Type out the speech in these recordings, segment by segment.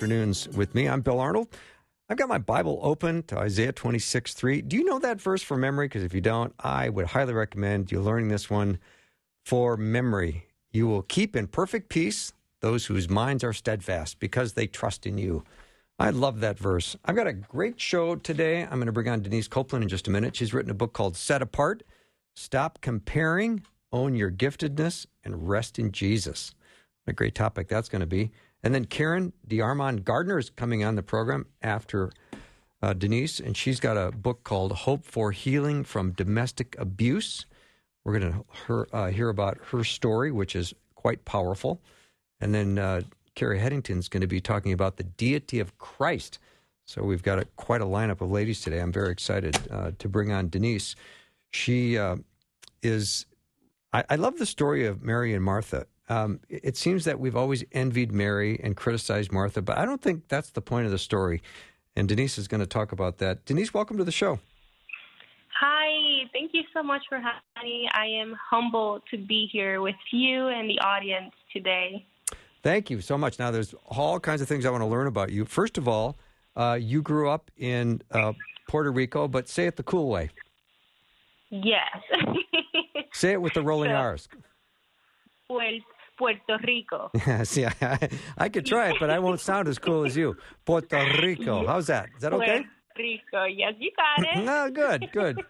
Afternoons with me. I'm Bill Arnold. I've got my Bible open to Isaiah 26, 3. Do you know that verse from memory? Because if you don't, I would highly recommend you learning this one for memory. You will keep in perfect peace those whose minds are steadfast because they trust in you. I love that verse. I've got a great show today. I'm going to bring on Denisse Copeland in just a minute. She's written a book called Set Apart Stop Comparing, Own Your Giftedness, and Rest in Jesus. What a great topic that's going to be. And then Karen DeArmond Gardner is coming on the program after uh, Denisse, and she's got a book called Hope for Healing from Domestic Abuse. We're going to uh, hear about her story, which is quite powerful. And then uh, Carrie Headington's going to be talking about the deity of Christ. So we've got a, quite a lineup of ladies today. I'm very excited uh, to bring on Denisse. She uh, is, I, I love the story of Mary and Martha. Um, it seems that we've always envied Mary and criticized Martha, but I don't think that's the point of the story. And Denisse is going to talk about that. Denisse, welcome to the show. Hi, thank you so much for having me. I am humbled to be here with you and the audience today. Thank you so much. Now, there's all kinds of things I want to learn about you. First of all, uh, you grew up in uh, Puerto Rico, but say it the cool way. Yes. Say it with the rolling So- R's. Puer- Puerto Rico. See, I, I could try it, but I won't sound as cool as you. Puerto Rico. How's that? Is that okay? Puerto Rico. Yes, you got it. no, good, good.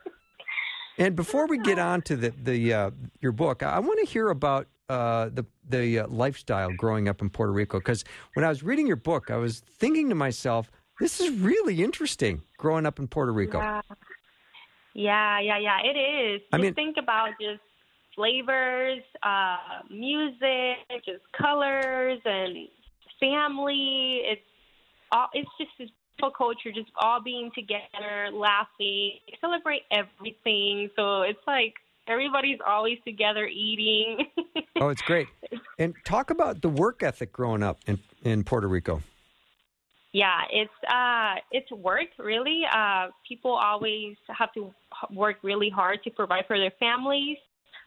And before we get on to the the uh, your book, I want to hear about uh, the the uh, lifestyle growing up in Puerto Rico. Because when I was reading your book, I was thinking to myself, this is really interesting growing up in Puerto Rico. Yeah. yeah, yeah, yeah. It is. I just mean- think about just flavors, uh, music, just colors, and family. It's all. It's just this beautiful culture, just all being together, laughing, celebrate everything. So it's like everybody's always together eating. Oh, it's great. And talk about the work ethic growing up in in Puerto Rico. Yeah, it's uh, it's work really. Uh, people always have to work really hard to provide for their families.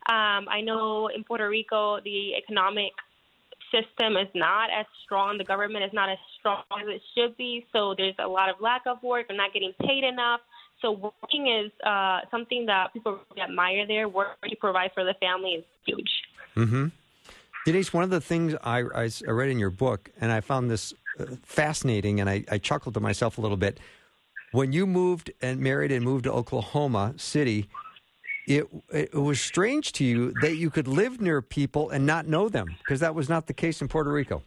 Um, I know in Puerto Rico the economic system is not as strong. The government is not as strong as it should be. So there's a lot of lack of work and not getting paid enough. So working is uh, something that people really admire there. Work to provide for the family is huge. Mm-hmm. Denisse, one of the things I read in your book, and I found this uh, fascinating, and I, I chuckled to myself a little bit. When you moved and married and moved to Oklahoma City, it it was strange to you that you could live near people and not know them because that was not the case in Puerto Rico.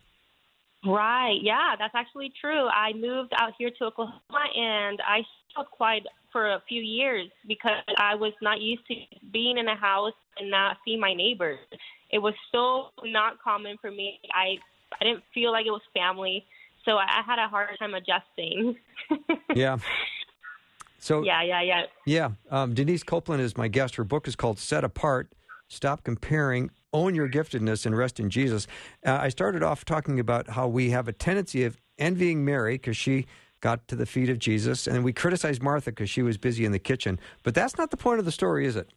Right. Yeah, that's actually true. I moved out here to Oklahoma and I struggled quite for a few years because I was not used to being in a house and not seeing my neighbors. It was so not common for me. I I didn't feel like it was family, so I, I had a hard time adjusting. Yeah. So yeah, yeah, yeah. Yeah, um, Denisse Copeland is my guest. Her book is called Set Apart Stop Comparing, Own Your Giftedness, and Rest in Jesus. Uh, I started off talking about how we have a tendency of envying Mary because she got to the feet of Jesus, and we criticize Martha because she was busy in the kitchen. But that's not the point of the story, is it?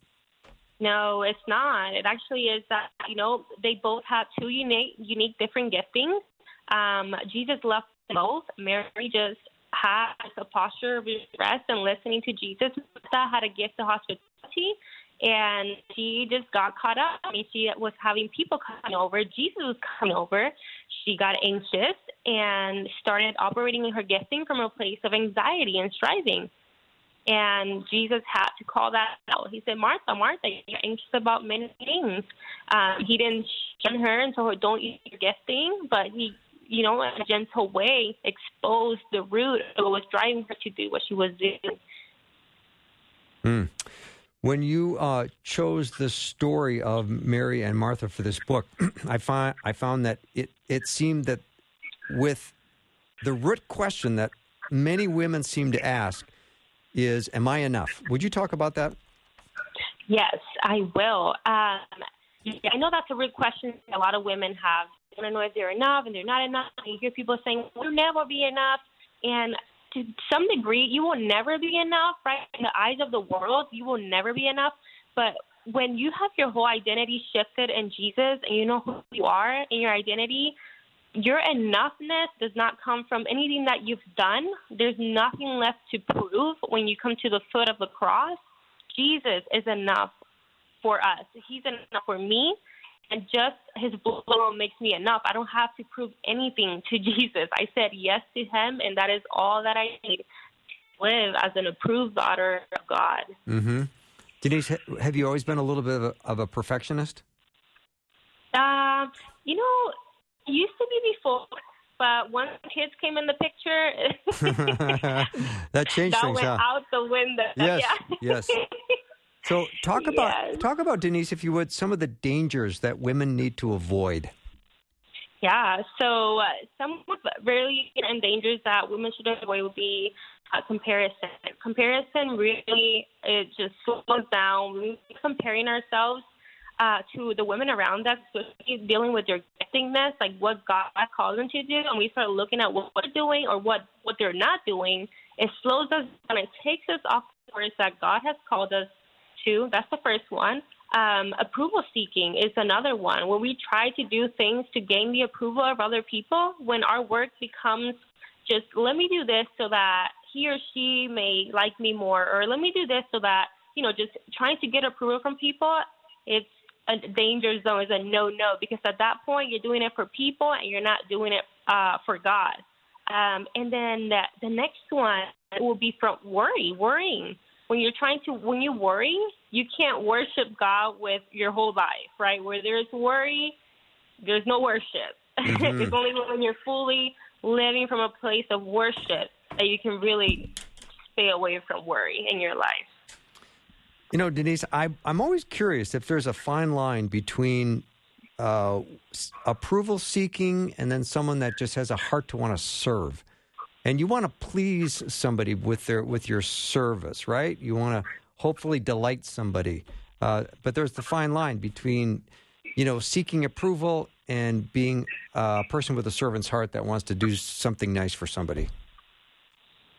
No, it's not. It actually is that you know they both have two unique, unique, different giftings. Um, Jesus loved them both. Mary just had a posture of rest and listening to Jesus. Martha had a gift of hospitality, and she just got caught up. I mean, she was having people coming over. Jesus was coming over. She got anxious and started operating in her gifting from a place of anxiety and striving. And Jesus had to call that out. He said, Martha, Martha, you're anxious about many things. Um, he didn't shun her and tell her, don't use your gifting, but he, you know, in a gentle way, exposed the root of what was driving her to do what she was doing. Hmm. When you uh, chose the story of Mary and Martha for this book, I find I found that it it seemed that with the root question that many women seem to ask is, "Am I enough?" Would you talk about that? Yes, I will. Um, yeah, I know that's a real question a lot of women have. They don't know if they're enough and they're not enough. And you hear people saying, "We'll never be enough," and to some degree, you will never be enough, right? In the eyes of the world, you will never be enough. But when you have your whole identity shifted in Jesus and you know who you are in your identity, your enoughness does not come from anything that you've done. There's nothing left to prove when you come to the foot of the cross. Jesus is enough for us. He's enough for me and just his blood alone makes me enough. I don't have to prove anything to Jesus. I said yes to him, and that is all that I need to live as an approved daughter of God. Mm-hmm. Denisse, have you always been a little bit of a, of a perfectionist? Uh, you know, used to be before, but once kids came in the picture, that changed that things. went huh? out the window. Yes, yeah. yes. So talk about yes. talk about Denisse, if you would, some of the dangers that women need to avoid. Yeah, so uh, some really dangers that women should avoid would be uh, comparison. Comparison really it just slows down. We comparing ourselves uh, to the women around us, especially dealing with their giftingness, like what God calls them to do, and we start looking at what they're doing or what what they're not doing. It slows us down. It takes us off the course that God has called us That's the first one. Um, approval seeking is another one where we try to do things to gain the approval of other people when our work becomes just let me do this so that he or she may like me more, or let me do this so that, you know, just trying to get approval from people, it's a danger zone, is a no no, because at that point you're doing it for people and you're not doing it uh, for God. Um, and then the, the next one will be from worry, worrying when you're trying to when you worry, you can't worship God with your whole life, right? Where there's worry, there's no worship. Mm-hmm. it's only when you're fully living from a place of worship that you can really stay away from worry in your life. You know, Denisse, I, I'm always curious if there's a fine line between uh, approval seeking and then someone that just has a heart to want to serve and you want to please somebody with their with your service, right? You want to hopefully delight somebody, uh, but there's the fine line between you know seeking approval and being a person with a servant's heart that wants to do something nice for somebody.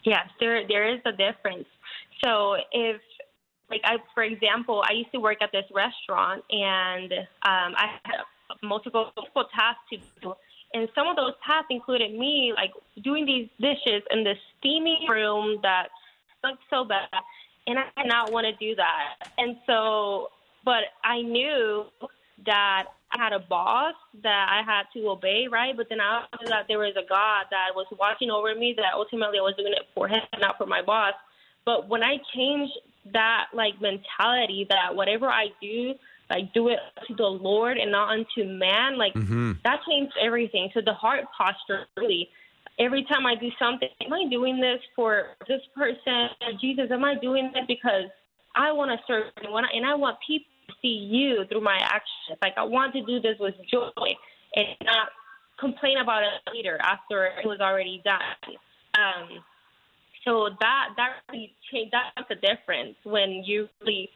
Yes, there there is a difference. So if like I, for example, I used to work at this restaurant, and um, I had multiple multiple tasks to do and some of those tasks included me like doing these dishes in this steamy room that stunk so bad, and I did not want to do that. And so, but I knew that I had a boss that I had to obey, right? But then I knew that there was a God that was watching over me. That ultimately I was doing it for Him, not for my boss. But when I changed that like mentality, that whatever I do like do it to the Lord and not unto man, like mm-hmm. that changed everything. So the heart posture really every time I do something, am I doing this for this person? Jesus, am I doing this because I want to serve and, I, and I want people to see you through my actions. Like I want to do this with joy and not complain about it later after it was already done. Um, so that that really changed. That's the difference when you really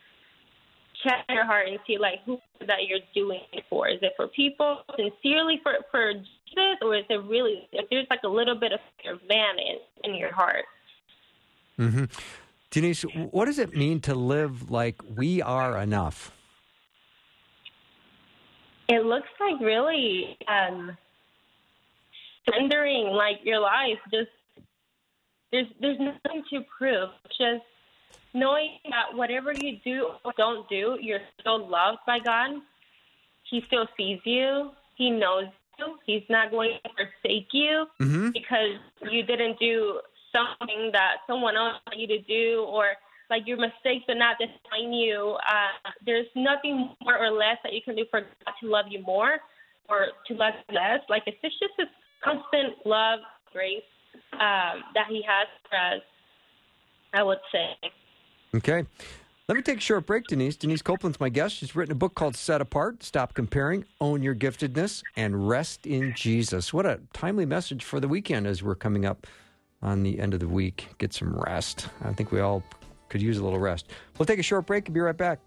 check your heart and see like who that you're doing it for. Is it for people sincerely for for Jesus, or is it really if there's like a little bit of your van in, in your heart? Mm-hmm. Denisse, what does it mean to live like we are enough? It looks like really um, surrendering like your life. Just there's there's nothing to prove. Just knowing that whatever you do or don't do, you're still loved by God. He still sees you. He knows you. He's not going to forsake you mm-hmm. because you didn't do something that someone else wanted you to do or like your mistakes did not define you. Uh, there's nothing more or less that you can do for God to love you more or to love you less. Like it's just this constant love, grace um, that He has for us, I would say. Okay. Let me take a short break, Denisse. Denisse Copeland's my guest. She's written a book called Set Apart Stop Comparing, Own Your Giftedness, and Rest in Jesus. What a timely message for the weekend as we're coming up on the end of the week. Get some rest. I think we all could use a little rest. We'll take a short break and be right back.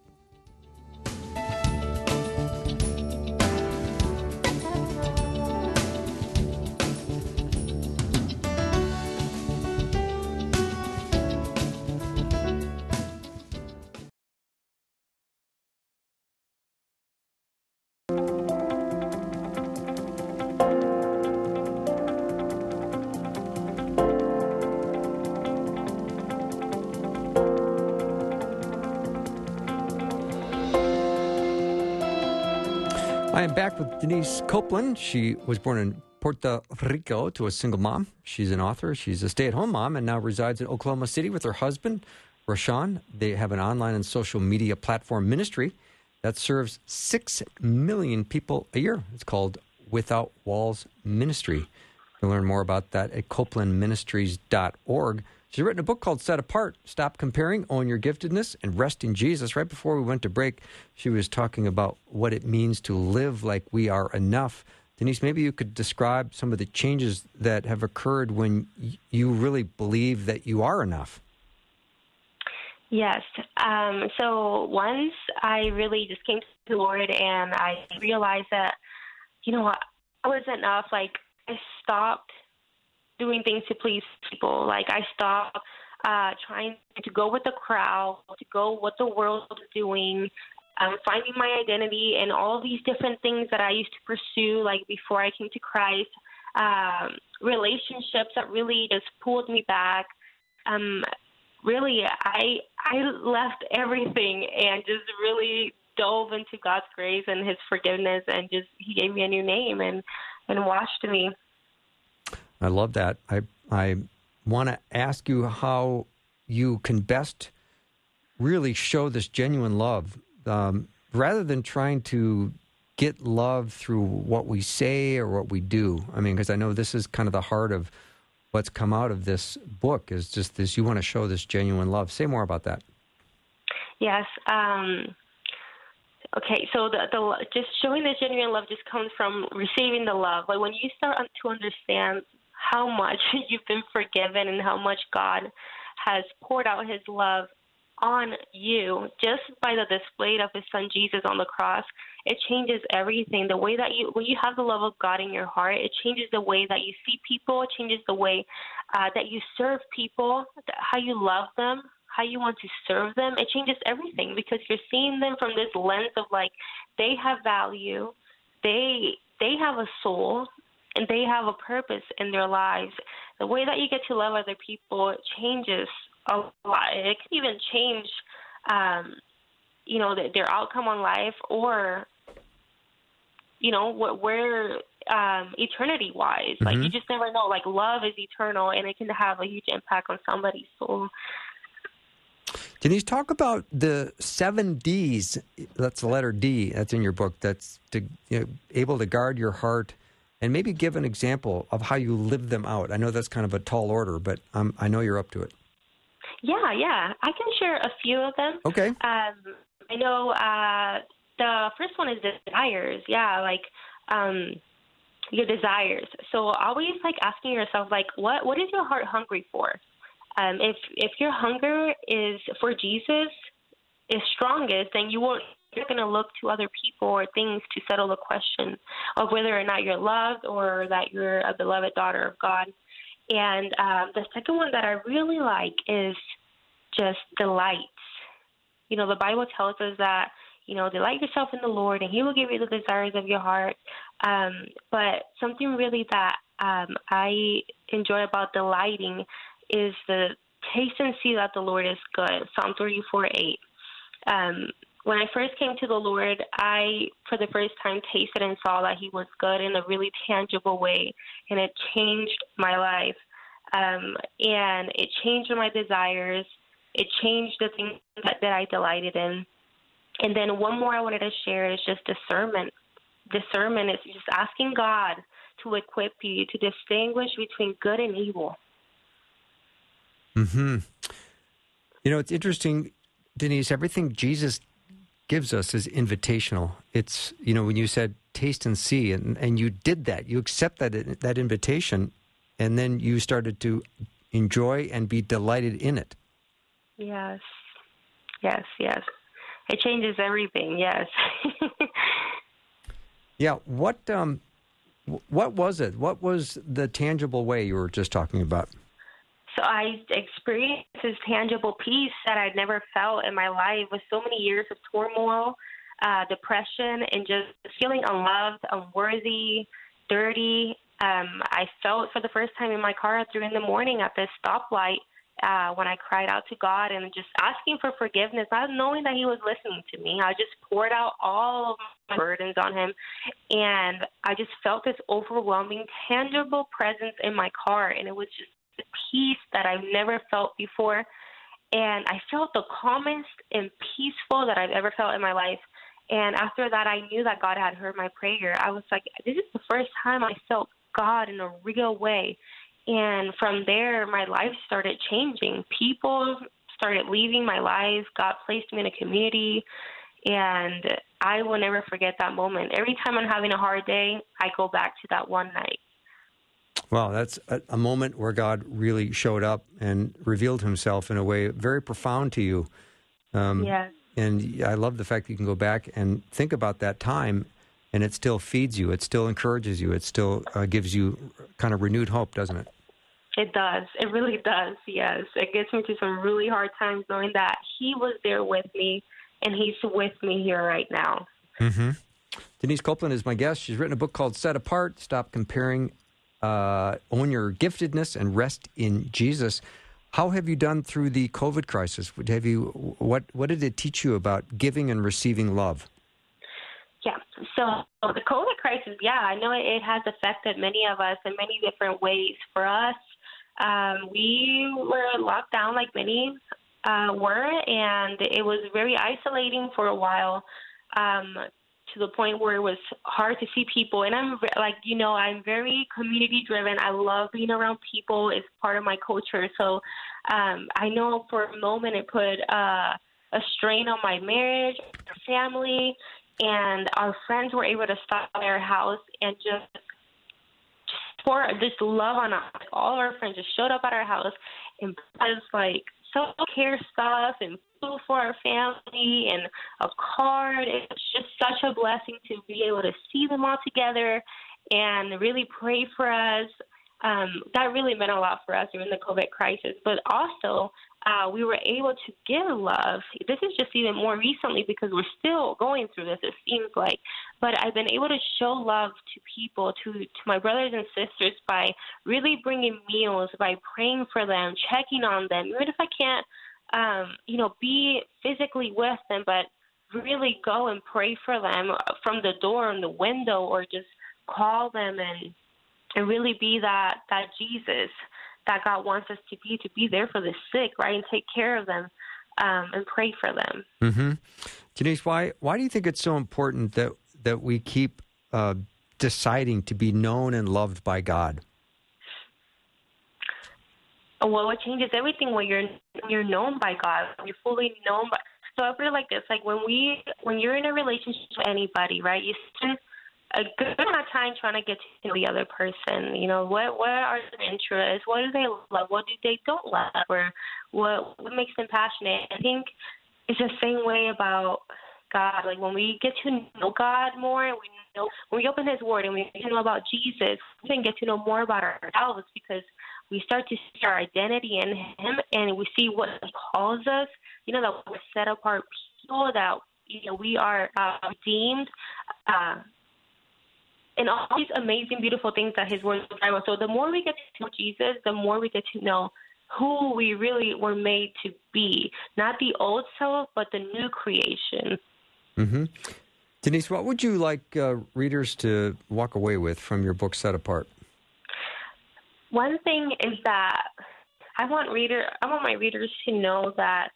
Denisse Copeland. She was born in Puerto Rico to a single mom. She's an author. She's a stay at home mom and now resides in Oklahoma City with her husband, Rashawn. They have an online and social media platform ministry that serves 6 million people a year. It's called Without Walls Ministry. You can learn more about that at copelandministries.org. She's written a book called Set Apart Stop Comparing, Own Your Giftedness, and Rest in Jesus. Right before we went to break, she was talking about what it means to live like we are enough. Denisse, maybe you could describe some of the changes that have occurred when you really believe that you are enough. Yes. Um, so once I really just came to the Lord and I realized that, you know, what, I was enough. Like I stopped doing things to please people. Like I stopped uh, trying to go with the crowd, to go what the world is doing, um, finding my identity, and all these different things that I used to pursue, like before I came to Christ. Um, relationships that really just pulled me back. Um, really, I I left everything and just really dove into God's grace and His forgiveness, and just He gave me a new name and and washed me. I love that. I I want to ask you how you can best really show this genuine love, um, rather than trying to get love through what we say or what we do. I mean, because I know this is kind of the heart of what's come out of this book is just this. You want to show this genuine love. Say more about that. Yes. Um, okay, so the, the just showing the genuine love just comes from receiving the love. Like when you start to understand how much you've been forgiven and how much God has poured out his love on you just by the display of his son Jesus on the cross. It changes everything. The way that you, when you have the love of God in your heart, it changes the way that you see people, it changes the way uh, that you serve people, how you love them, how you want to serve them. It changes everything because you're seeing them from this lens of like they have value, they they have a soul, and they have a purpose in their lives. The way that you get to love other people changes a lot. It can even change, um, you know, their outcome on life or, you know, where um, eternity wise. Mm-hmm. Like you just never know. Like love is eternal, and it can have a huge impact on somebody's soul. Denise, talk about the seven D's. That's the letter D. That's in your book. That's to you know, able to guard your heart and maybe give an example of how you live them out. I know that's kind of a tall order, but um, I know you're up to it. Yeah, yeah. I can share a few of them. Okay. Um, I know uh, the first one is desires. Yeah, like um, your desires. So always like asking yourself, like, what what is your heart hungry for? Um, if if your hunger is for Jesus is strongest, then you won't you're going to look to other people or things to settle the question of whether or not you're loved or that you're a beloved daughter of God. And um, the second one that I really like is just delight. You know, the Bible tells us that, you know, delight yourself in the Lord and He will give you the desires of your heart. Um, but something really that um, I enjoy about delighting is the taste and see that the Lord is good. Psalm 34 8. Um, when I first came to the Lord, I, for the first time, tasted and saw that He was good in a really tangible way, and it changed my life. Um, and it changed my desires. It changed the things that, that I delighted in. And then one more I wanted to share is just discernment. Discernment is just asking God to equip you to distinguish between good and evil. Hmm. You know, it's interesting Denisse, everything Jesus gives us is invitational. It's, you know, when you said taste and see, and, and you did that, you accept that, that invitation, and then you started to enjoy and be delighted in it. Yes, yes, yes. It changes everything, yes. yeah, what, um, what was it? What was the tangible way you were just talking about? I experienced this tangible peace that I'd never felt in my life with so many years of turmoil, uh, depression, and just feeling unloved, unworthy, dirty. Um, I felt for the first time in my car at three in the morning at this stoplight uh, when I cried out to God and just asking for forgiveness, not knowing that He was listening to me. I just poured out all of my burdens on Him, and I just felt this overwhelming, tangible presence in my car, and it was just peace that I've never felt before. And I felt the calmest and peaceful that I've ever felt in my life. And after that, I knew that God had heard my prayer. I was like, this is the first time I felt God in a real way. And from there, my life started changing. People started leaving my life, God placed me in a community, and I will never forget that moment. Every time I'm having a hard day, I go back to that one night. Well, that's a, a, moment where God really showed up and revealed himself in a way very profound to you. Um, yes. And I love the fact that you can go back and think about that time and it still feeds you, it still encourages you, it still uh, gives you kind of renewed hope, doesn't it? It does. It really does. Yes. It gets me through some really hard times knowing that He was there with me and He's with me here right now. Mm-hmm. Denisse Copeland is my guest. She's written a book called Set Apart Stop Comparing, uh, Own Your Giftedness, and Rest in Jesus. How have you done through the COVID crisis? Have you what what did it teach you about giving and receiving love? Yeah. So the COVID crisis, yeah, I know it has affected many of us in many different ways. For us, um, we were locked down like many uh, were, and it was very isolating for a while. Um, to the point where it was hard to see people. And i'm like you know i'm very community driven. I love being around people. It's part of my culture. So um i know for a moment it put uh a strain on my marriage family and our friends were able to stop by our house and just pour this love on us. All of our friends just showed up at our house and us like self care stuff and food for our family and a card. It's just such a blessing to be able to see them all together and really pray for us. Um, that really meant a lot for us during the COVID crisis. But also, uh, we were able to give love. This is just even more recently because we're still going through this, it seems like. But I've been able to show love to people, to, to my brothers and sisters, by really bringing meals, by praying for them, checking on them, even if I can't, um, you know, be physically with them, but really go and pray for them from the door and the window or just call them and and really be that that Jesus that God wants us to be to be there for the sick, right, and take care of them um, and pray for them. Mm-hmm. Denisse, why why do you think it's so important that that we keep uh, deciding to be known and loved by God? Well, it changes everything when you're you're known by God. You're fully known by. So I feel like this: like when we when you're in a relationship with anybody, right? You spend a good amount of time trying to get to know the other person. You know, what what are their interests? What do they love? What do they don't love? Or what what makes them passionate? I think it's the same way about God. Like when we get to know God more, we know when we open His Word and we get to know about Jesus, we can get to know more about ourselves because we start to see our identity in Him, and we see what He calls us. You know that we're set apart people. That you know we are uh, redeemed. Uh, and all these amazing, beautiful things that His Word describes. So the more we get to know Jesus, the more we get to know who we really were made to be, not the old self, but the new creation. Mm-hmm. Denisse, what would you like uh, readers to walk away with from your book, Set Apart? One thing is that I want reader, I want my readers to know that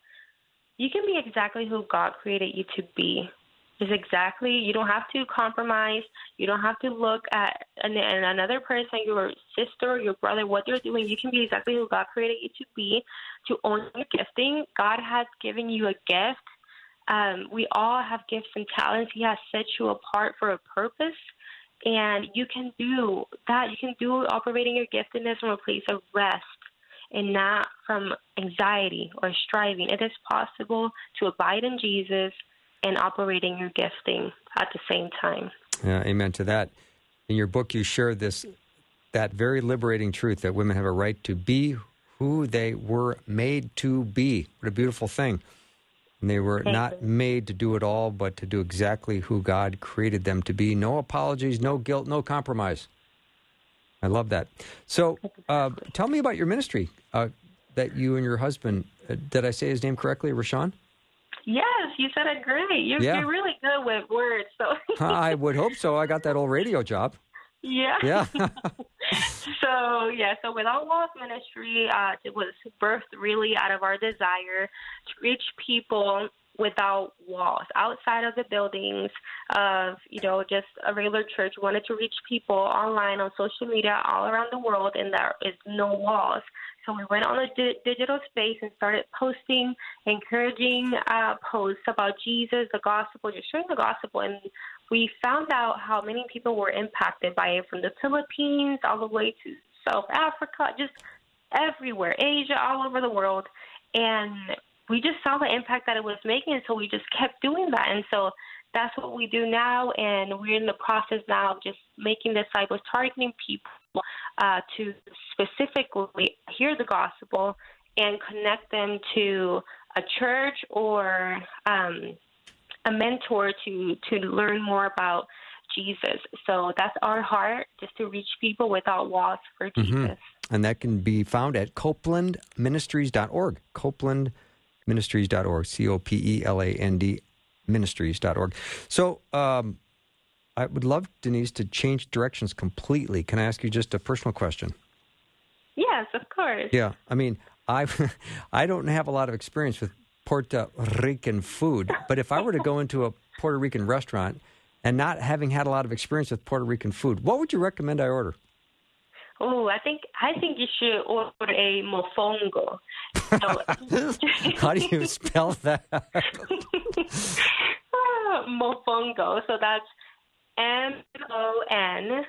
you can be exactly who God created you to be. is exactly you don't have to compromise. You don't have to look at an, another person, your sister, your brother, what they're doing. You can be exactly who God created you to be, to own your gifting. God has given you a gift. Um, we all have gifts and talents. He has set you apart for a purpose. And you can do that. You can do operating your giftedness from a place of rest and not from anxiety or striving. It is possible to abide in Jesus and operating your gifting at the same time. Yeah, amen to that. In your book, you share this that very liberating truth that women have a right to be who they were made to be. What a beautiful thing. And they were Thank not you. made to do it all, but to do exactly who God created them to be. No apologies, no guilt, no compromise. I love that. So, uh, tell me about your ministry uh, that you and your husband, uh, did I say his name correctly, Rashawn? Yes, you said it great. You're, yeah. you're really good with words. So I would hope so. I got that old radio job. Yeah. Yeah. so yeah, so Without Walls Ministry, uh, it was birthed really out of our desire to reach people without walls, outside of the buildings of, you know, just a regular church. We wanted to reach people online on social media all around the world, and there is no walls. So we went on a di- digital space and started posting, encouraging uh, posts about Jesus, the gospel, just sharing the gospel. And we found out how many people were impacted by it from the Philippines all the way to South Africa, just everywhere, Asia, all over the world. And we just saw the impact that it was making, so we just kept doing that. And so that's what we do now, and we're in the process now of just making disciples, targeting people uh, to specifically hear the gospel and connect them to a church or um, a mentor to to learn more about Jesus. So that's our heart, just to reach people without walls for mm-hmm. Jesus. Mm-hmm. And that can be found at copelandministries.org. Copelandministries.org. C O P E L A N D ministries.org. So um, I would love, Denisse, to change directions completely. Can I ask you just a personal question? Yes, of course. Yeah. I mean, I I don't have a lot of experience with Puerto Rican food, but if I were to go into a Puerto Rican restaurant and not having had a lot of experience with Puerto Rican food, what would you recommend I order? Oh, I think I think you should order a mofongo. So, How do you spell that? Ah, mofongo. So that's M O N.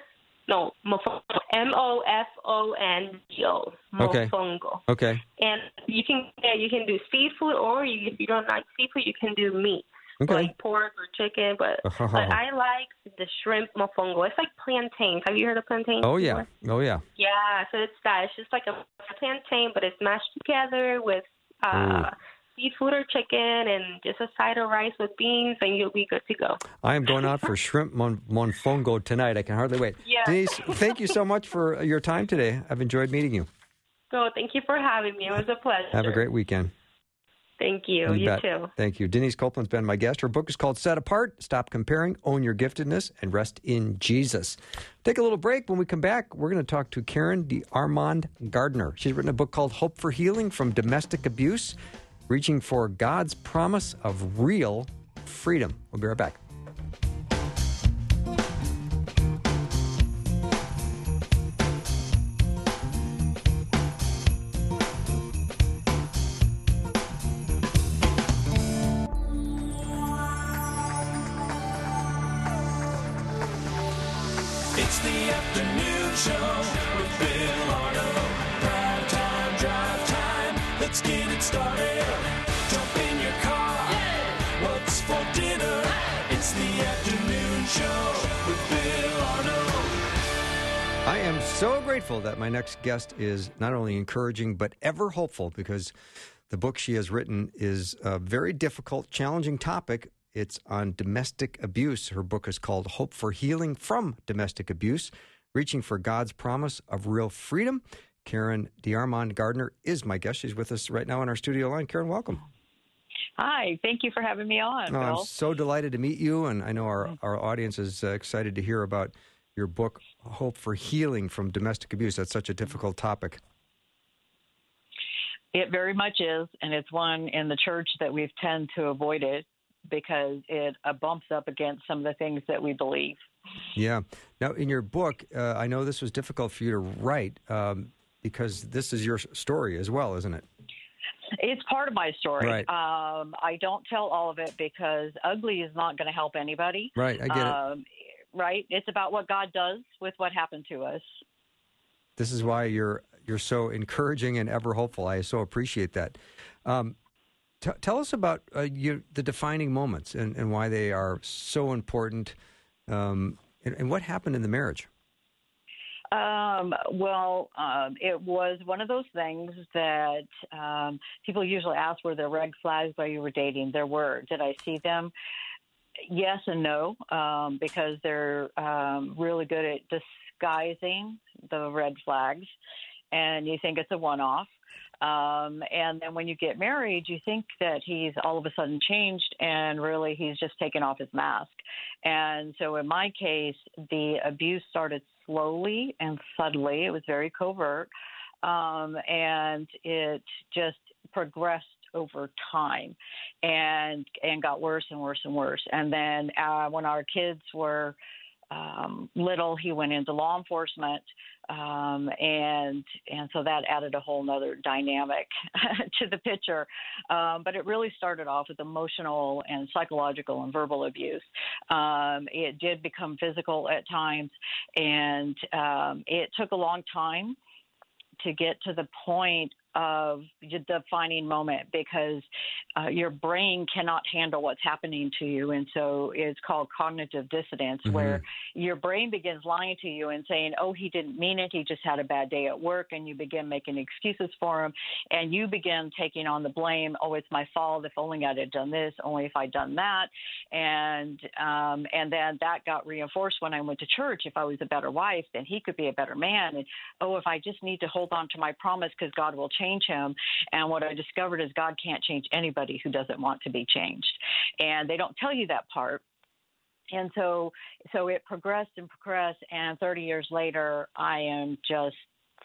No, mofongo. M O F O N G O. Mofongo. Okay. okay. And you can yeah, you can do seafood, or you, if you don't like seafood, you can do meat. Okay. Like pork or chicken, but, uh-huh. but I like the shrimp mofongo. It's like plantains. Have you heard of plantains? Oh yeah, before? oh yeah. Yeah, so it's that. It's just like a plantain, but it's mashed together with uh, seafood or chicken and just a side of rice with beans, and you'll be good to go. I am going out for shrimp mon- monfongo tonight. I can hardly wait. Yeah. Denisse, thank you so much for your time today. I've enjoyed meeting you. So thank you for having me. It was a pleasure. Have a great weekend. Thank you. You, too. Thank you. Denisse Copeland's been my guest. Her book is called Set Apart Stop Comparing, Own Your Giftedness, and Rest in Jesus. Take a little break. When we come back, we're going to talk to Karen DeArmond Gardner. She's written a book called Hope for Healing from Domestic Abuse reaching for God's promise of real freedom. We'll be right back. Next guest is not only encouraging, but ever hopeful because the book she has written is a very difficult, challenging topic. It's on domestic abuse. Her book is called Hope for Healing from Domestic Abuse Reaching for God's Promise of Real Freedom. Karen DeArmond Gardner is my guest. She's with us right now on our studio line. Karen, welcome. Hi, thank you for having me on. Oh, I'm so delighted to meet you, and I know our, our audience is uh, excited to hear about your book, Hope for Healing from Domestic Abuse. That's such a difficult topic. It very much is, and it's one in the church that we tend to avoid it because it uh, bumps up against some of the things that we believe. Yeah. Now, in your book, uh, I know this was difficult for you to write um, because this is your story as well, isn't it? It's part of my story. Right. Um, I don't tell all of it because ugly is not going to help anybody. Right. I get it. Um, right. It's about what God does with what happened to us. This is why you're you're so encouraging and ever hopeful. I so appreciate that. Um, t- tell us about uh, you, the defining moments and, and why they are so important, um, and, and what happened in the marriage. Um, well, um, it was one of those things that um, people usually ask were there red flags while you were dating? There were. Did I see them? Yes and no, um, because they're um, really good at disguising the red flags, and you think it's a one off. Um, and then when you get married, you think that he's all of a sudden changed, and really he's just taken off his mask. And so in my case, the abuse started slowly and subtly. It was very covert, um, and it just progressed over time, and and got worse and worse and worse. And then uh, when our kids were um, little, he went into law enforcement, um, and and so that added a whole nother dynamic to the picture. Um, but it really started off with emotional and psychological and verbal abuse. Um, it did become physical at times, and um, it took a long time to get to the point of the defining moment because uh, your brain cannot handle what's happening to you. And so it's called cognitive dissonance, Mhm. where your brain begins lying to you and saying, oh, he didn't mean it. He just had a bad day at work. And you begin making excuses for him. And you begin taking on the blame. Oh, it's my fault. If only I'd have done this, only if I'd done that. And, um, and then that got reinforced when I went to church. If I was a better wife, then he could be a better man. And, oh, if I just need to hold on to my promise because God will change him. And what I discovered is God can't change anybody who doesn't want to be changed. And they don't tell you that part. And so so it progressed and progressed and 30 years later I am just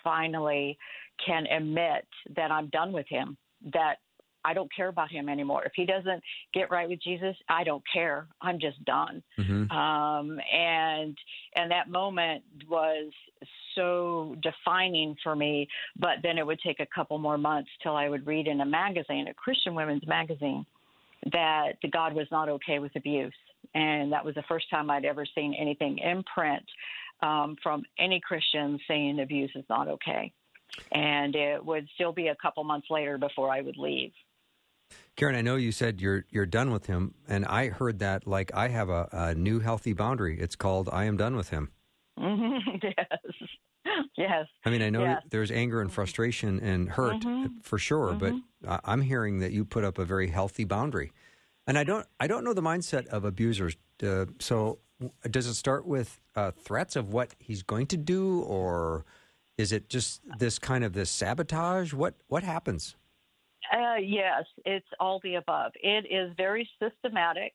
finally can admit that I'm done with him. That I don't care about him anymore. If he doesn't get right with Jesus, I don't care. I'm just done hmm um, and and that moment was so defining for me. But then it would take a couple more months till I would read in a magazine, a Christian women's magazine, that God was not okay with abuse, and that was the first time I'd ever seen anything in print um, from any Christian saying abuse is not okay. And it would still be a couple months later before I would leave. Karen, I know you said you're you're done with him, and I heard that like I have a, a new healthy boundary. It's called I am done with him. yes. Yes. I mean, I know Yes. there's anger and frustration and hurt Mhm. for sure, Mhm. but I'm hearing that you put up a very healthy boundary. And I don't I don't know the mindset of abusers. Uh, so does it start with uh, threats of what he's going to do, or is it just this kind of this sabotage? What what happens? Uh, yes, it's all the above. It is very systematic.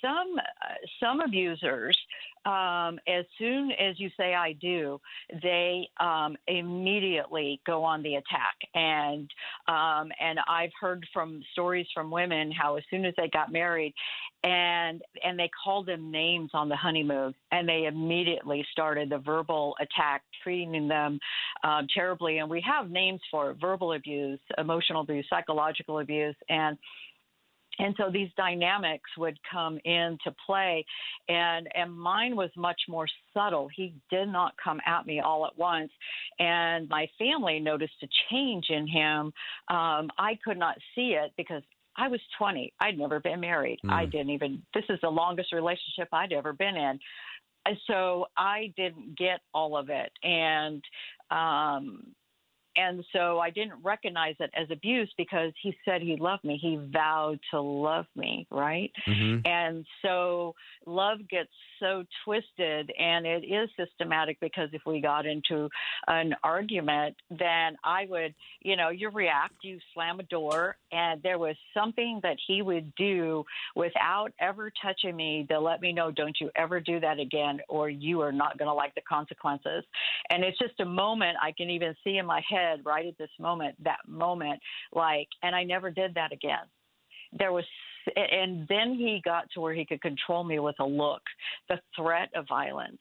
Some uh, some abusers, um, as soon as you say "I do," they um, immediately go on the attack. And um, and I've heard from stories from women how as soon as they got married, and and they called them names on the honeymoon, and they immediately started the verbal attack, treating them um, terribly. And we have names for it, verbal abuse, emotional abuse, psychological abuse, and and so these dynamics would come into play and and mine was much more subtle he did not come at me all at once and my family noticed a change in him um, i could not see it because I was 20. I'd never been married. Mm. I didn't even, this is the longest relationship I'd ever been in. And so I didn't get all of it. And, um, and so I didn't recognize it as abuse because he said he loved me. He vowed to love me, right? hmm And so love gets so twisted and it is systematic because if we got into an argument, then I would, you know, you react, you slam a door, and there was something that he would do without ever touching me to let me know, don't you ever do that again, or you are not going to like the consequences. And it's just a moment I can even see in my head right at this moment, that moment, like, and I never did that again there was and then he got to where he could control me with a look, the threat of violence.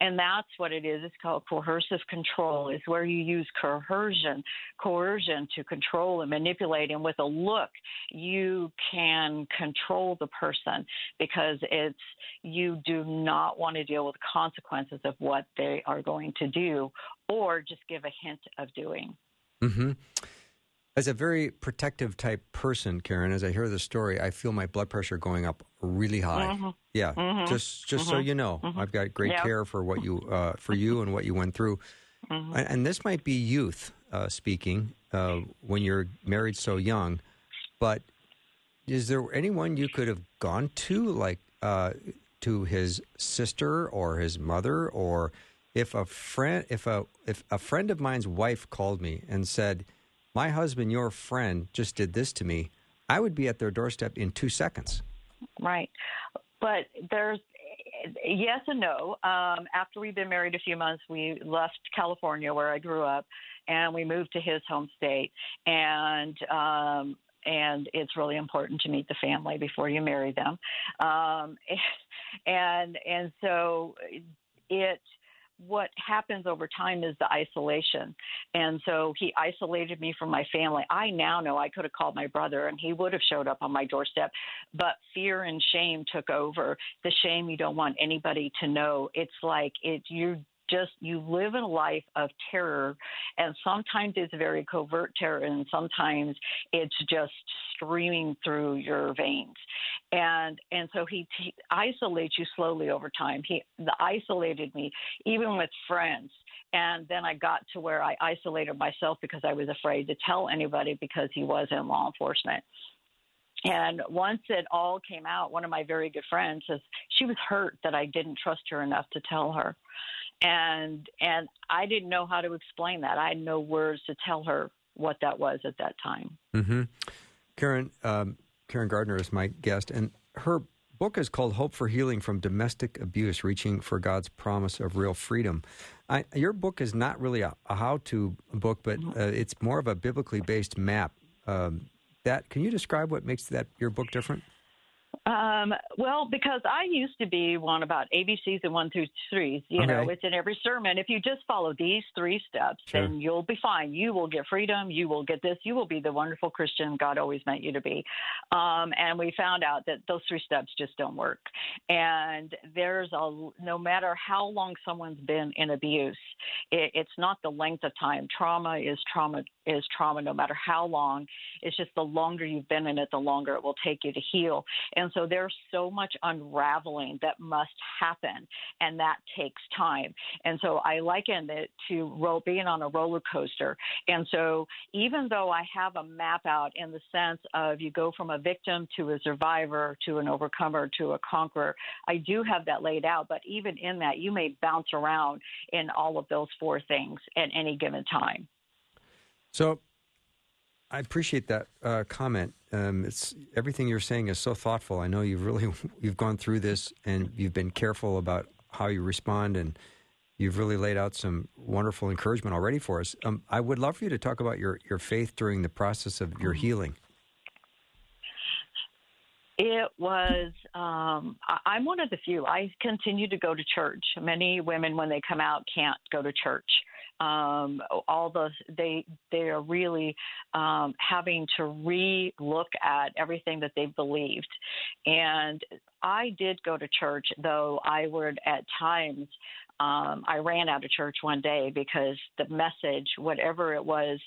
And that's what it is. It's called coercive control. Is where you use coercion, coercion to control and manipulate. And with a look, you can control the person because it's you do not want to deal with the consequences of what they are going to do, or just give a hint of doing. hmm As a very protective type person, Karen, as I hear the story, I feel my blood pressure going up really high. Mhm. Yeah, Mhm. just just so Mhm. you know, Mhm. I've got great Yeah. care for what you uh, for you and what you went through. Mhm. And, and this might be youth uh, speaking uh, when you're married so young, but is there anyone you could have gone to, like uh, to his sister or his mother, or if a friend, if a if a friend of mine's wife called me and said, "My husband, your friend, just did this to me," I would be at their doorstep in two seconds. Right. But there's yes and no. Um, after we've been married a few months, we left California, where I grew up, and we moved to his home state. And um, and it's really important to meet the family before you marry them. Um, and and so it what happens over time is the isolation. And so he isolated me from my family. I now know I could have called my brother and he would have showed up on my doorstep, but fear and shame took over. The shame you don't want anybody to know. It's like it you just you live a life of terror and sometimes it's very covert terror and sometimes it's just streaming through your veins and and so he, he isolates you slowly over time he isolated me even with friends and then I got to where I isolated myself because I was afraid to tell anybody because he was in law enforcement. And once it all came out, one of my very good friends says she was hurt that I didn't trust her enough to tell her. And and I didn't know how to explain that. I had no words to tell her what that was at that time. hmm Karen um, Karen Gardner is my guest, and her book is called "Hope for Healing from Domestic Abuse: Reaching for God's Promise of Real Freedom." I, your book is not really a, a how-to book, but uh, it's more of a biblically based map. Um, that can you describe what makes that your book different? Um, well, because I used to be one about ABCs and one through threes. You know, it's in every sermon. If you just follow these three steps, Sure. then you'll be fine. You will get freedom. You will get this. You will be the wonderful Christian God always meant you to be. Um, and we found out that those three steps just don't work. And there's a no matter how long someone's been in abuse, it, it's not the length of time. Trauma is trauma is trauma, no matter how long. It's just the longer you've been in it, the longer it will take you to heal. And so there's so much unraveling that must happen, and that takes time. And so I liken it to ro- being on a roller coaster. And so even though I have a map out in the sense of you go from a victim to a survivor to an overcomer to a conqueror, I do have that laid out. But even in that, you may bounce around in all of those four things at any given time. So I appreciate that uh, comment. Um, it's everything you're saying is so thoughtful. I know you've really you've gone through this and you've been careful about how you respond, and you've really laid out some wonderful encouragement already for us. Um, I would love for you to talk about your your faith during the process of your healing. It was, um, I'm one of the few. I continue to go to church. Many women, when they come out, can't go to church. Um, all the they they are really um, having to re-look at everything that they've believed. And I did go to church, though I would at times um, I ran out of church one day because the message, whatever it was,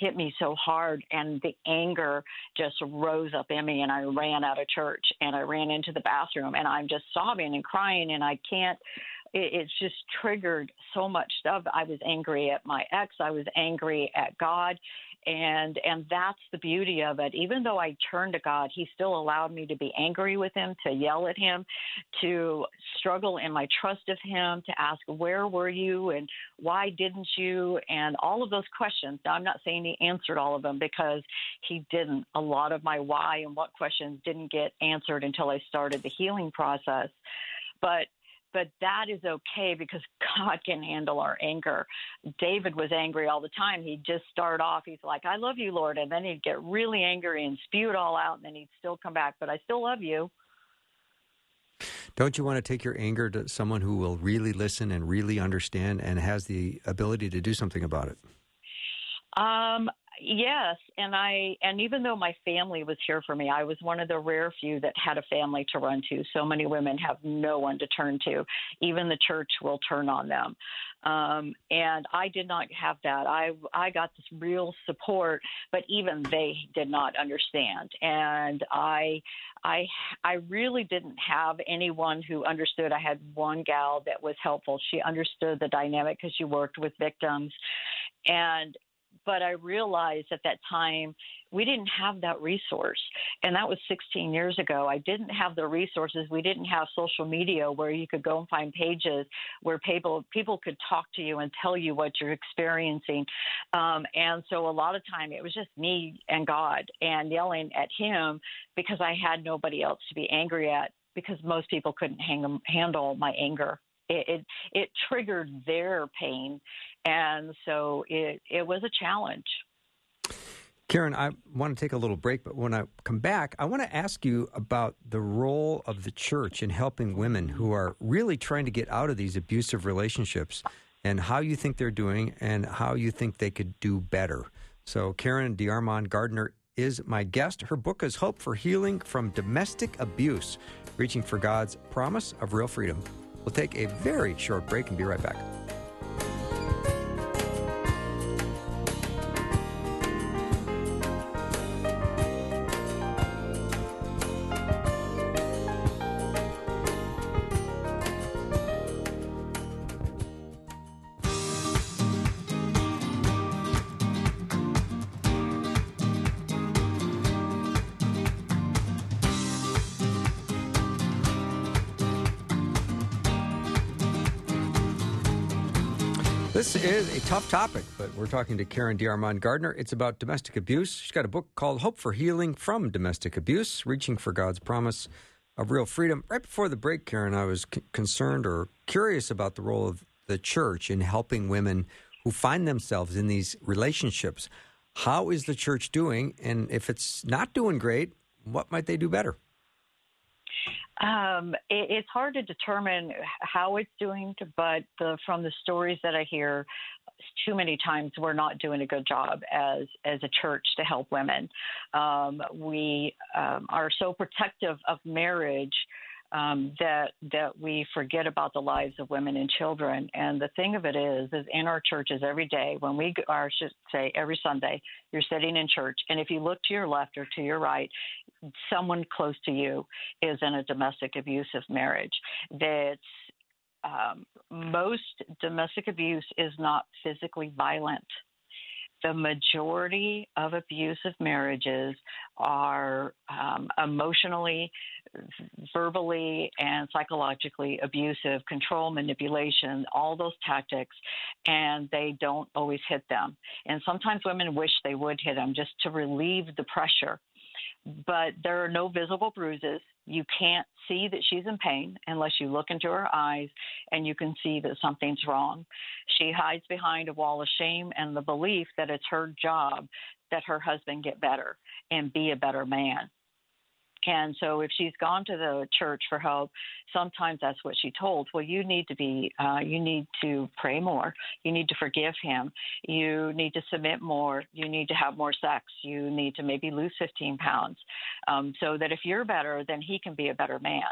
hit me so hard and the anger just rose up in me and I ran out of church and I ran into the bathroom and I'm just sobbing and crying and I can't it, it's just triggered so much stuff. I was angry at my ex, I was angry at God and and that's the beauty of it. Even though I turned to God, he still allowed me to be angry with him, to yell at him, to struggle in my trust of him, to ask where were you and why didn't you and all of those questions. Now I'm not saying he answered all of them because he didn't. A lot of my why and what questions didn't get answered until I started the healing process. But but that is okay because God can handle our anger. David was angry all the time. He'd just start off, he's like, I love you, Lord. And then he'd get really angry and spew it all out. And then he'd still come back, but I still love you. Don't you want to take your anger to someone who will really listen and really understand and has the ability to do something about it? Um, yes, and I and even though my family was here for me, I was one of the rare few that had a family to run to. So many women have no one to turn to. Even the church will turn on them. Um, and I did not have that. I I got this real support, but even they did not understand. And I I I really didn't have anyone who understood. I had one gal that was helpful. She understood the dynamic because she worked with victims, and but I realized at that time we didn't have that resource. And that was 16 years ago. I didn't have the resources. We didn't have social media where you could go and find pages where people people could talk to you and tell you what you're experiencing. Um, and so a lot of time it was just me and God and yelling at him because I had nobody else to be angry at because most people couldn't hang, handle my anger it, it, it triggered their pain, and so it it was a challenge. Karen, I want to take a little break, but when I come back, I want to ask you about the role of the church in helping women who are really trying to get out of these abusive relationships and how you think they're doing and how you think they could do better. So, Karen DeArmond Gardner is my guest. Her book is Hope for Healing from Domestic Abuse Reaching for God's Promise of Real Freedom. We'll take a very short break and be right back. Topic, but we're talking to Karen DeArmond Gardner. It's about domestic abuse. She's got a book called Hope for Healing from Domestic Abuse Reaching for God's Promise of Real Freedom. Right before the break, Karen, I was c- concerned or curious about the role of the church in helping women who find themselves in these relationships. How is the church doing? And if it's not doing great, what might they do better? Um, it, it's hard to determine how it's doing, but the, from the stories that I hear, too many times we're not doing a good job as as a church to help women. Um, we um, are so protective of marriage um, that that we forget about the lives of women and children. And the thing of it is, is in our churches every day when we, are, should say every Sunday, you're sitting in church, and if you look to your left or to your right, someone close to you is in a domestic abusive marriage. That's um, most domestic abuse is not physically violent the majority of abusive marriages are um, emotionally, verbally, and psychologically abusive, control, manipulation, all those tactics, and they don't always hit them. And sometimes women wish they would hit them just to relieve the pressure. But there are no visible bruises. You can't see that she's in pain unless you look into her eyes and you can see that something's wrong. She hides behind a wall of shame and the belief that it's her job that her husband get better and be a better man. And so, if she's gone to the church for help, sometimes that's what she told. Well, you need to be, uh, you need to pray more. You need to forgive him. You need to submit more. You need to have more sex. You need to maybe lose 15 pounds, um, so that if you're better, then he can be a better man.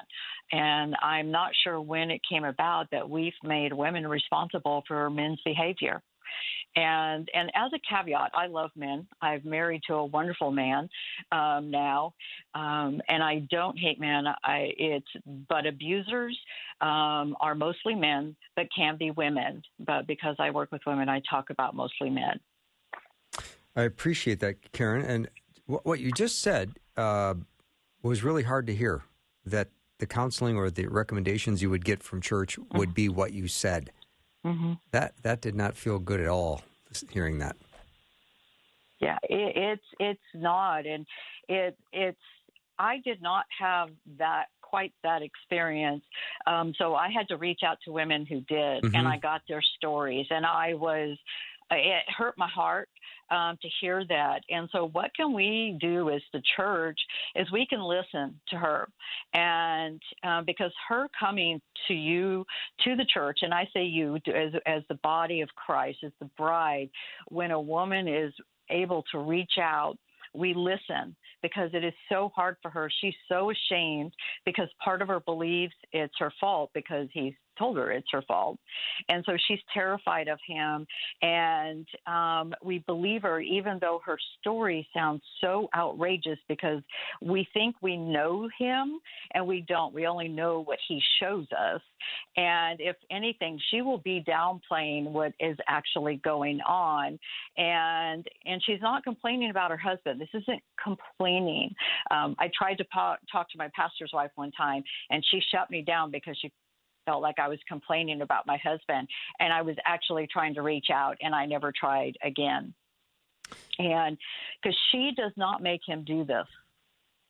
And I'm not sure when it came about that we've made women responsible for men's behavior. And and as a caveat, I love men. I've married to a wonderful man um, now, um, and I don't hate men. I it's but abusers um, are mostly men, but can be women. But because I work with women, I talk about mostly men. I appreciate that, Karen. And wh- what you just said uh, was really hard to hear. That the counseling or the recommendations you would get from church would be what you said. Mm-hmm. That that did not feel good at all. Hearing that. Yeah, it, it's it's not, and it it's I did not have that quite that experience. Um, so I had to reach out to women who did, Mhm. and I got their stories, and I was. It hurt my heart um, to hear that. And so, what can we do as the church is we can listen to her, and uh, because her coming to you, to the church, and I say you as as the body of Christ, as the bride, when a woman is able to reach out we listen because it is so hard for her. She's so ashamed because part of her believes it's her fault because he's told her it's her fault. And so she's terrified of him. And um, we believe her, even though her story sounds so outrageous because we think we know him and we don't. We only know what he shows us. And if anything, she will be downplaying what is actually going on. And and she's not complaining about her husband. This isn't complaining. Um, I tried to po- talk to my pastor's wife one time, and she shut me down because she felt like I was complaining about my husband, and I was actually trying to reach out, and I never tried again. And because she does not make him do this,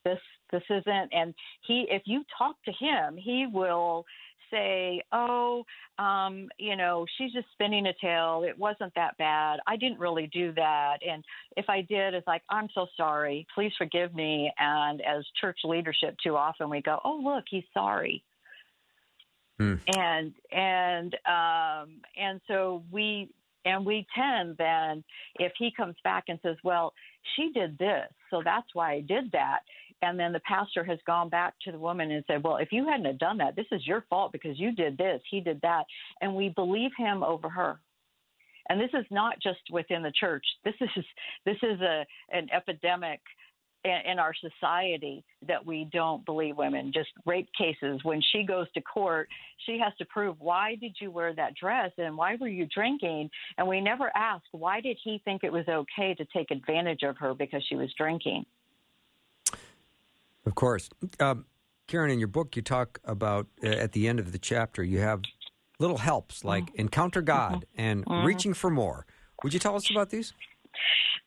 this this isn't. And he, if you talk to him, he will say, "Oh, um, you know, she's just spinning a tale. It wasn't that bad. I didn't really do that. And if I did, it's like, I'm so sorry. Please forgive me." And as church leadership, too often we go, "Oh, look, he's sorry." Hmm. And and um, and so we and we tend then if he comes back and says, "Well, she did this, so that's why I did that." And then the pastor has gone back to the woman and said, Well, if you hadn't have done that, this is your fault because you did this, he did that. And we believe him over her. And this is not just within the church. This is this is a an epidemic in, our society that we don't believe women. Just rape cases. When she goes to court, she has to prove why did you wear that dress and why were you drinking? And we never ask why did he think it was okay to take advantage of her because she was drinking. Of course. Um, Karen, in your book, you talk about uh, at the end of the chapter, you have little helps like Mm-hmm. encounter God and reaching for more. Would you tell us about these?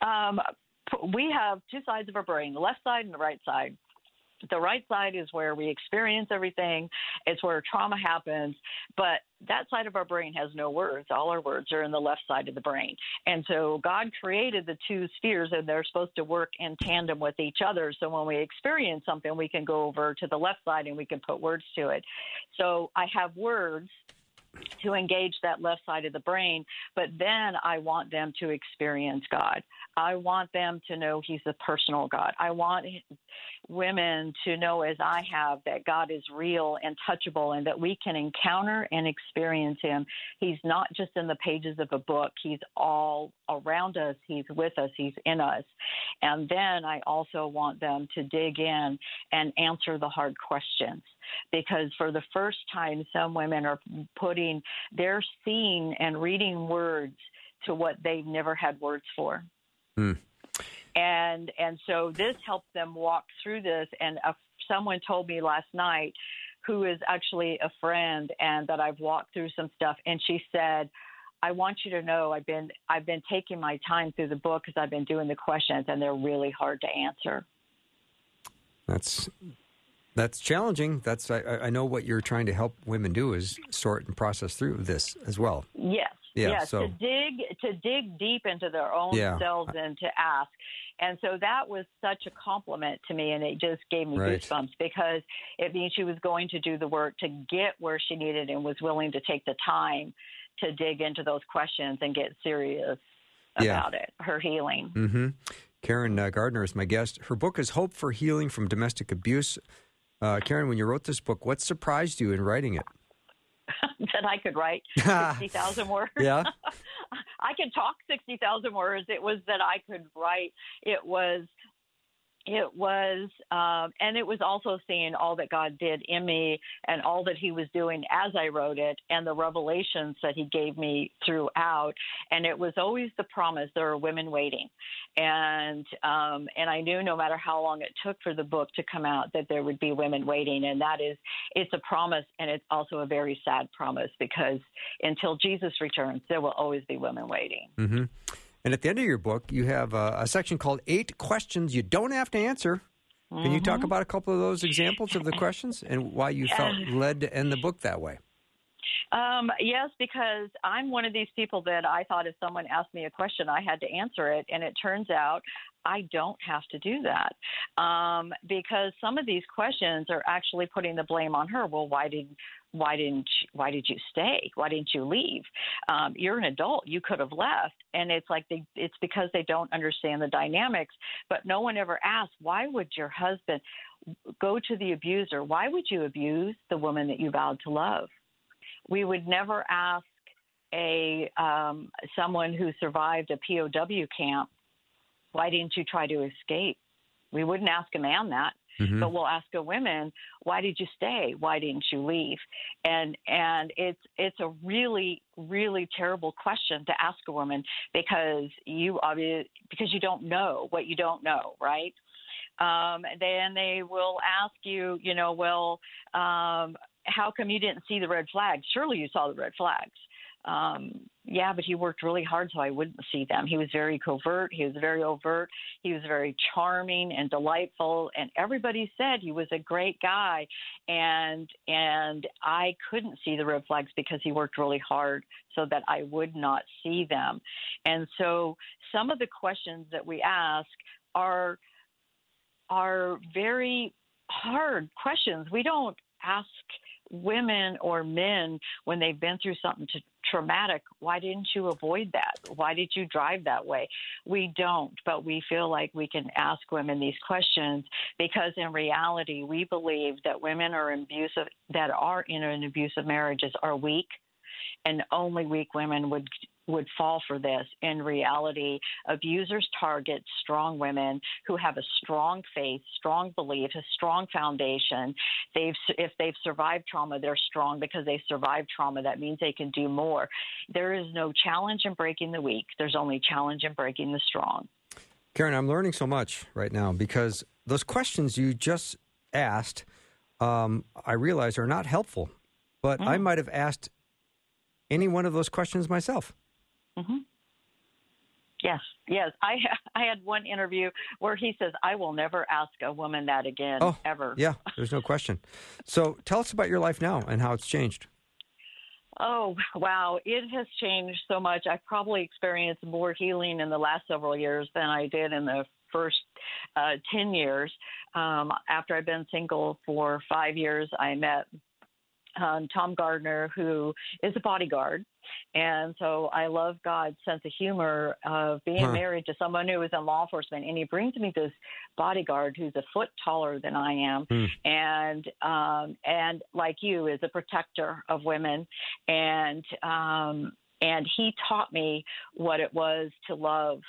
Um, we have two sides of our brain, the left side and the right side. The right side is where we experience everything. It's where trauma happens. But that side of our brain has no words. All our words are in the left side of the brain. And so God created the two spheres and they're supposed to work in tandem with each other. So when we experience something, we can go over to the left side and we can put words to it. So I have words to engage that left side of the brain, but then I want them to experience God. I want them to know He's a personal God. I want women to know, as I have, that God is real and touchable and that we can encounter and experience Him. He's not just in the pages of a book, He's all around us, He's with us, He's in us. And then I also want them to dig in and answer the hard questions because for the first time, some women are putting, they're seeing and reading words to what they've never had words for. Hmm. And and so this helped them walk through this. And uh, someone told me last night, who is actually a friend, and that I've walked through some stuff, and she said. I want you to know I've been I've been taking my time through the book because I've been doing the questions and they're really hard to answer. That's that's challenging. That's I, I know what you're trying to help women do is sort and process through this as well. Yes. Yeah, yes, so- to dig to dig deep into their own Yeah. selves and to ask. And so that was such a compliment to me and it just gave me Right. goosebumps because it means she was going to do the work to get where she needed and was willing to take the time to dig into those questions and get serious Yeah. about it, her healing. hmm Karen uh, Gardner is my guest. Her book is Hope for Healing from Domestic Abuse. Uh, Karen, when you wrote this book, what surprised you in writing it? that I could write 60,000 words. Yeah. I could talk 60,000 words. It was that I could write. It was, it was, um, and it was also seeing all that God did in me and all that He was doing as I wrote it and the revelations that He gave me throughout. And it was always the promise there are women waiting. And, um, and I knew no matter how long it took for the book to come out that there would be women waiting. And that is, it's a promise and it's also a very sad promise because until Jesus returns, there will always be women waiting. Mm hmm And at the end of your book, you have a, a section called Eight Questions You Don't Have to Answer. Can you talk Mhm. about a couple of those examples of the questions and why you felt led to end the book that way? Um, yes, because I'm one of these people that I thought if someone asked me a question, I had to answer it, and it turns out I don't have to do that um, because some of these questions are actually putting the blame on her. Well, why did why didn't why did you stay? Why didn't you leave? Um, you're an adult. You could have left, and it's like they, it's because they don't understand the dynamics. But no one ever asks why would your husband go to the abuser? Why would you abuse the woman that you vowed to love? we would never ask a um, someone who survived a POW camp, why didn't you try to escape? We wouldn't ask a man that, Mhm. but we'll ask a woman, why did you stay? Why didn't you leave? And and it's it's a really really terrible question to ask a woman because you obviously because you don't know what you don't know, right? Um, then they will ask you, you know, well, um, how come you didn't see the red flags? Surely you saw the red flags. Um, yeah, but he worked really hard so I wouldn't see them. He was very covert. He was very overt. He was very charming and delightful, and everybody said he was a great guy. And and I couldn't see the red flags because he worked really hard so that I would not see them. And so some of the questions that we ask are are very hard questions. We don't ask women or men when they've been through something to, traumatic, why didn't you avoid that? Why did you drive that way? We don't, but we feel like we can ask women these questions because in reality, we believe that women are abusive that are in an abusive marriages are weak and only weak women would would fall for this. In reality, abusers target strong women who have a strong faith, strong belief, a strong foundation. They've if they've survived trauma, they're strong because they survived trauma. That means they can do more. There is no challenge in breaking the weak. There's only challenge in breaking the strong. Karen, I'm learning so much right now because those questions you just asked, um, I realize are not helpful. But I might have asked any one of those questions myself. Hmm Yes, yes. I I had one interview where he says, "I will never ask a woman that again, Oh, ever." Yeah, there's no question. So tell us about your life now and how it's changed. Oh, wow. It has changed so much. I've probably experienced more healing in the last several years than I did in the first uh, 10 years. Um, after I've been single for five years, I met um, Tom Gardner, who is a bodyguard. And so I love God's sense of humor of being Huh. married to someone who is in law enforcement. And he brings me this bodyguard who's a foot taller than I am Hmm. and um, and like you is a protector of women and um, and he taught me what it was to love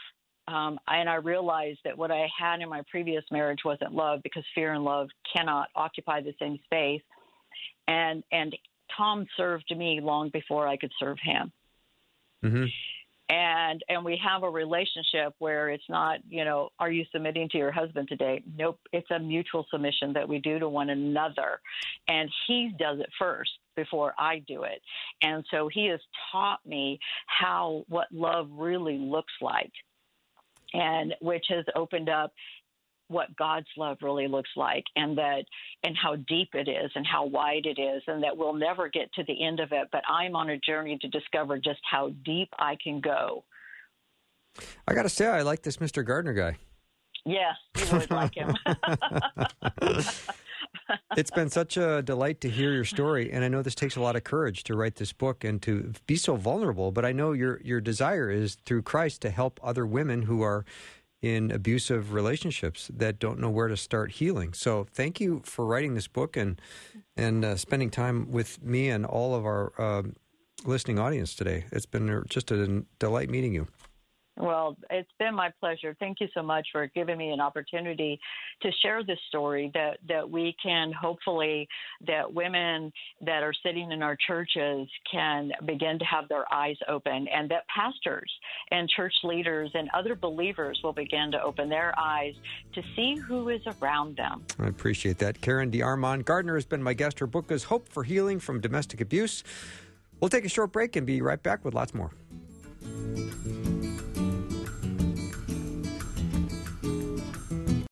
um, and I realized that what I had in my previous marriage wasn't love because fear and love cannot occupy the same space and and Tom served me long before I could serve him. Hmm and and we have a relationship where it's not you know are you submitting to your husband today? Nope. It's a mutual submission that we do to one another. And he does it first before i do it. And so he has taught me how what love really looks like. And which has opened up what God's love really looks like and that and how deep it is and how wide it is and that we'll never get to the end of it but I'm on a journey to discover just how deep I can go. I got to say, I like this Mr. Gardner guy. Yes, you would like him. it's been such a delight to hear your story, and I know this takes a lot of courage to write this book and to be so vulnerable. But I know your your desire is through Christ to help other women who are in abusive relationships that don't know where to start healing. So thank you for writing this book and and uh, spending time with me and all of our um listening audience today. It's been just a delight meeting you. Well, it's been my pleasure. Thank you so much for giving me an opportunity to share this story that, that we can hopefully that women that are sitting in our churches can begin to have their eyes open and that pastors and church leaders and other believers will begin to open their eyes to see who is around them. I appreciate that. Karen DeArmond Gardner has been my guest. Her book is Hope for Healing from Domestic Abuse. We'll take a short break and be right back with lots more.